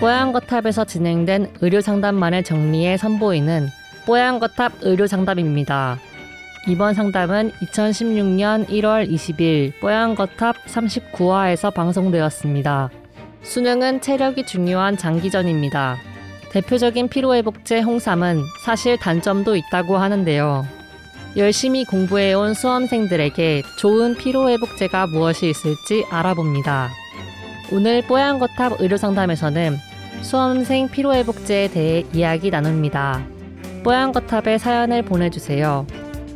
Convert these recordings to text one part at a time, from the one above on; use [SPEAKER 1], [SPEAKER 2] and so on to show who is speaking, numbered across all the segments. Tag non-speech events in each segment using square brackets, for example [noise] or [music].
[SPEAKER 1] 뽀얀거탑에서 진행된 의료상담만을 정리해 선보이는 뽀얀거탑 의료상담입니다. 이번 상담은 2016년 1월 20일 뽀얀거탑 39화에서 방송되었습니다. 수능은 체력이 중요한 장기전입니다. 대표적인 피로회복제 홍삼은 사실 단점도 있다고 하는데요. 열심히 공부해온 수험생들에게 좋은 피로회복제가 무엇이 있을지 알아봅니다. 오늘 뽀얀거탑 의료상담에서는 수험생 피로회복제에 대해 이야기 나눕니다. 뽀얀거탑에 사연을 보내주세요.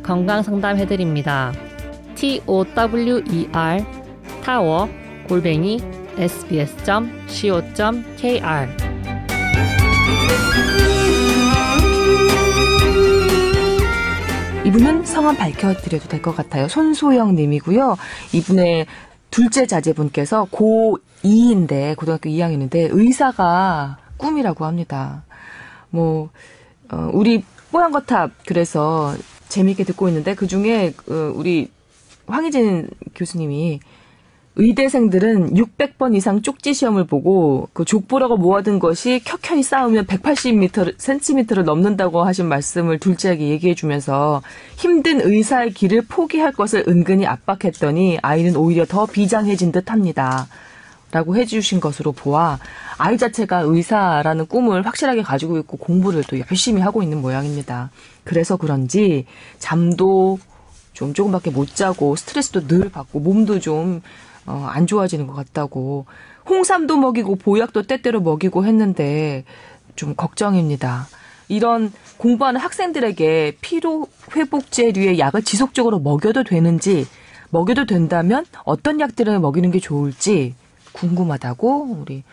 [SPEAKER 1] 건강상담 해드립니다. t-o-w-e-r 타워 골뱅이 sbs.co.kr
[SPEAKER 2] 이분은 성함 밝혀드려도 될 것 같아요. 손소영 님이고요. 이분의 둘째 자제분께서 고2인데, 고등학교 2학년인데, 의사가 꿈이라고 합니다. 뭐, 어, 우리 뽀얀거탑, 그래서 재미있게 듣고 있는데, 그 중에, 어, 우리 황희진 교수님이 의대생들은 600번 이상 쪽지 시험을 보고 그 족보라고 모아둔 것이 켜켜이 쌓으면 180m, cm를 넘는다고 하신 말씀을 둘째에게 얘기해 주면서 힘든 의사의 길을 포기할 것을 은근히 압박했더니 아이는 오히려 더 비장해진 듯 합니다. 라고 해주신 것으로 보아 아이 자체가 의사라는 꿈을 확실하게 가지고 있고 공부를 또 열심히 하고 있는 모양입니다. 그래서 그런지 잠도 좀 조금밖에 못 자고 스트레스도 늘 받고 몸도 좀 어, 안 좋아지는 것 같다고 홍삼도 먹이고 보약도 때때로 먹이고 했는데 좀 걱정입니다. 이런 공부하는 학생들에게 피로 회복제류의 약을 지속적으로 먹여도 되는지 먹여도 된다면 어떤 약들을 먹이는 게 좋을지 궁금하다고 우리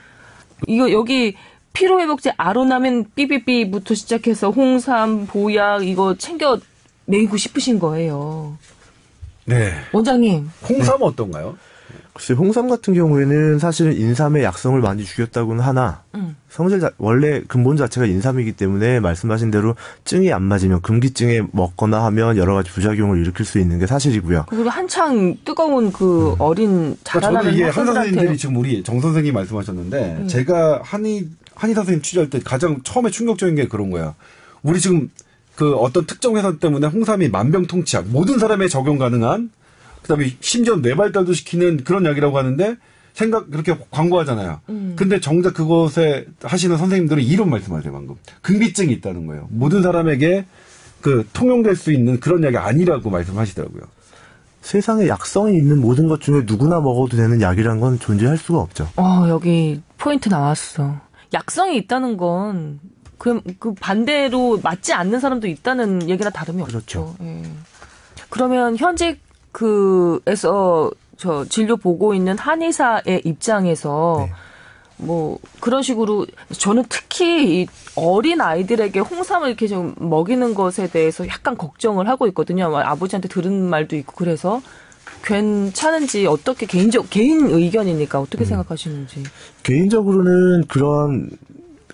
[SPEAKER 2] 이거 여기 피로 회복제 아로나민 삐삐삐부터 시작해서 홍삼 보약 이거 챙겨 먹이고 싶으신 거예요.
[SPEAKER 3] 네.
[SPEAKER 2] 원장님.
[SPEAKER 3] 홍삼 은 어떤가요?
[SPEAKER 4] 글쎄 홍삼 같은 경우에는 사실은 인삼의 약성을 많이 죽였다고는 하나
[SPEAKER 2] 음.
[SPEAKER 4] 성질 자, 원래 근본 자체가 인삼이기 때문에 말씀하신 대로 증이 안 맞으면 금기증에 먹거나 하면 여러 가지 부작용을 일으킬 수 있는 게 사실이고요.
[SPEAKER 2] 그리고 한창 뜨거운 그 어린
[SPEAKER 3] 그러니까
[SPEAKER 2] 자라나는
[SPEAKER 3] 저는 이게 한 선생님들이 지금 우리 정 선생님 말씀하셨는데
[SPEAKER 2] 음.
[SPEAKER 3] 제가 한의 한의 선생님 취재할 때 가장 처음에 충격적인 게 그런 거야. 우리 지금 그 어떤 특정 회사 때문에 홍삼이 만병통치약 모든 사람에 적용 가능한 그다음에 심지어 뇌발달도 시키는 그런 약이라고 하는데 생각 그렇게 광고하잖아요.
[SPEAKER 2] 음.
[SPEAKER 3] 근데 정작 그것에 하시는 선생님들은 이런 말씀하세요 방금 근비증이 있다는 거예요. 모든 사람에게 그 통용될 수 있는 그런 약이 아니라고 말씀하시더라고요.
[SPEAKER 4] 세상에 약성이 있는 모든 것 중에 누구나 먹어도 되는 약이란 건 존재할 수가 없죠.
[SPEAKER 2] 어 여기 포인트 나왔어. 약성이 있다는 건 그, 그 반대로 맞지 않는 사람도 있다는 얘기나 다름이 없죠.
[SPEAKER 4] 그렇죠.
[SPEAKER 2] 예. 그러면 현직 그에서 저 진료 보고 있는 한의사의 입장에서
[SPEAKER 4] 네.
[SPEAKER 2] 뭐 그런 식으로 저는 특히 이 어린 아이들에게 홍삼을 이렇게 좀 먹이는 것에 대해서 약간 걱정을 하고 있거든요. 아버지한테 들은 말도 있고 그래서 괜찮은지 어떻게 개인적 개인 의견이니까 어떻게 생각하시는지.
[SPEAKER 4] 개인적으로는 그런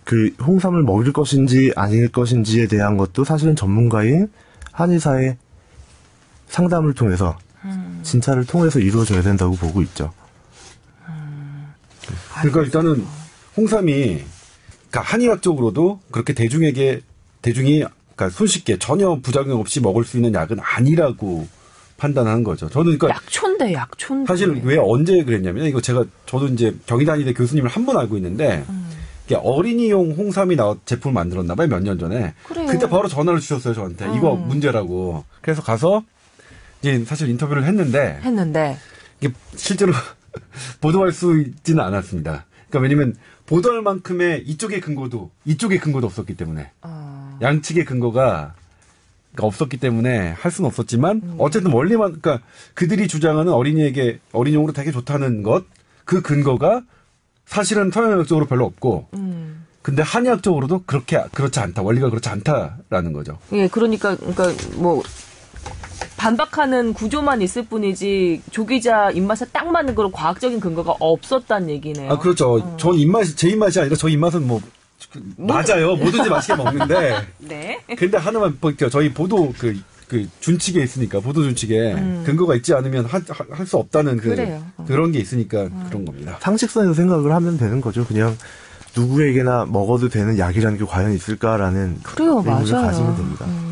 [SPEAKER 4] 그 홍삼을 먹일 것인지 아닐 것인지에 대한 것도 사실은 전문가인 한의사의 상담을 통해서 진찰을 통해서 이루어져야 된다고 보고 있죠.
[SPEAKER 3] 그러니까 일단은 홍삼이 그러니까 한의학 적으로도 그렇게 대중에게 대중이 그러니까 손쉽게 전혀 부작용 없이 먹을 수 있는 약은 아니라고 판단하는 거죠. 저는 그러니까
[SPEAKER 2] 약초인데 약초인데.
[SPEAKER 3] 사실 왜 언제 그랬냐면 이거 제가 저도 이제 경희단의대 교수님을 한 번 알고 있는데 이게 어린이용 홍삼이 나와 제품을 만들었나 봐요 몇 년 전에.
[SPEAKER 2] 그래요.
[SPEAKER 3] 그때 바로 전화를 주셨어요 저한테 이거
[SPEAKER 2] 음.
[SPEAKER 3] 문제라고. 그래서 가서 이제 사실 인터뷰를 했는데
[SPEAKER 2] 했는데
[SPEAKER 3] 이게 실제로 [laughs] 보도할 수 있지는 않았습니다. 그러니까 왜냐면 보도할 만큼의 이쪽의 근거도 이쪽의 근거도 없었기 때문에
[SPEAKER 2] 어,
[SPEAKER 3] 양측의 근거가 없었기 때문에 할 수는 없었지만
[SPEAKER 2] 음.
[SPEAKER 3] 어쨌든 원리만 그러니까 그들이 주장하는 어린이에게 어린이용으로 되게 좋다는 것 그 근거가 사실은 서양의학적으로 별로 없고
[SPEAKER 2] 음.
[SPEAKER 3] 근데 한의학적으로도 그렇게 그렇지 않다 원리가 그렇지 않다라는 거죠.
[SPEAKER 2] 예, 그러니까 그러니까 뭐 반박하는 구조만 있을 뿐이지 조기자 입맛에 딱 맞는 그런 과학적인 근거가 없었다는 얘기네요.
[SPEAKER 3] 아 그렇죠.
[SPEAKER 2] 어.
[SPEAKER 3] 전 입맛이 제 입맛이 아니라 저 입맛은 뭐 맞아요. 뭐든지 맛있게 먹는데 [laughs]
[SPEAKER 2] 네.
[SPEAKER 3] 근데 하나만 볼게요. 저희 보도 그, 그 준칙에 있으니까 보도 준칙에
[SPEAKER 2] 음.
[SPEAKER 3] 근거가 있지 않으면 할 수 없다는 그
[SPEAKER 2] 그래요. 어.
[SPEAKER 3] 그런 게 있으니까 그런 겁니다.
[SPEAKER 4] 상식선에서 생각을 하면 되는 거죠. 그냥 누구에게나 먹어도 되는 약이라는 게 과연 있을까라는
[SPEAKER 2] 그래요,
[SPEAKER 4] 의문을
[SPEAKER 2] 맞아요.
[SPEAKER 4] 가지면 됩니다.
[SPEAKER 2] 음.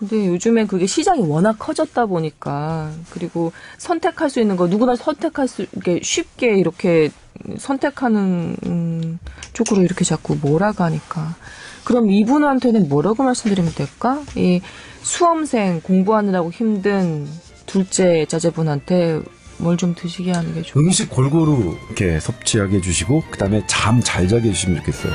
[SPEAKER 2] 근데 요즘엔 그게 시장이 워낙 커졌다 보니까 그리고 선택할 수 있는 거 누구나 선택할 수 이렇게 쉽게 이렇게 선택하는 음, 쪽으로 이렇게 자꾸 몰아가니까 그럼 이분한테는 뭐라고 말씀드리면 될까? 이 수험생 공부하느라고 힘든 둘째 자제분한테 뭘 좀 드시게 하는 게 좋.
[SPEAKER 3] 음식 골고루 이렇게 섭취하게 해주시고 그다음에 잠 잘 자게 해주시면 좋겠어요.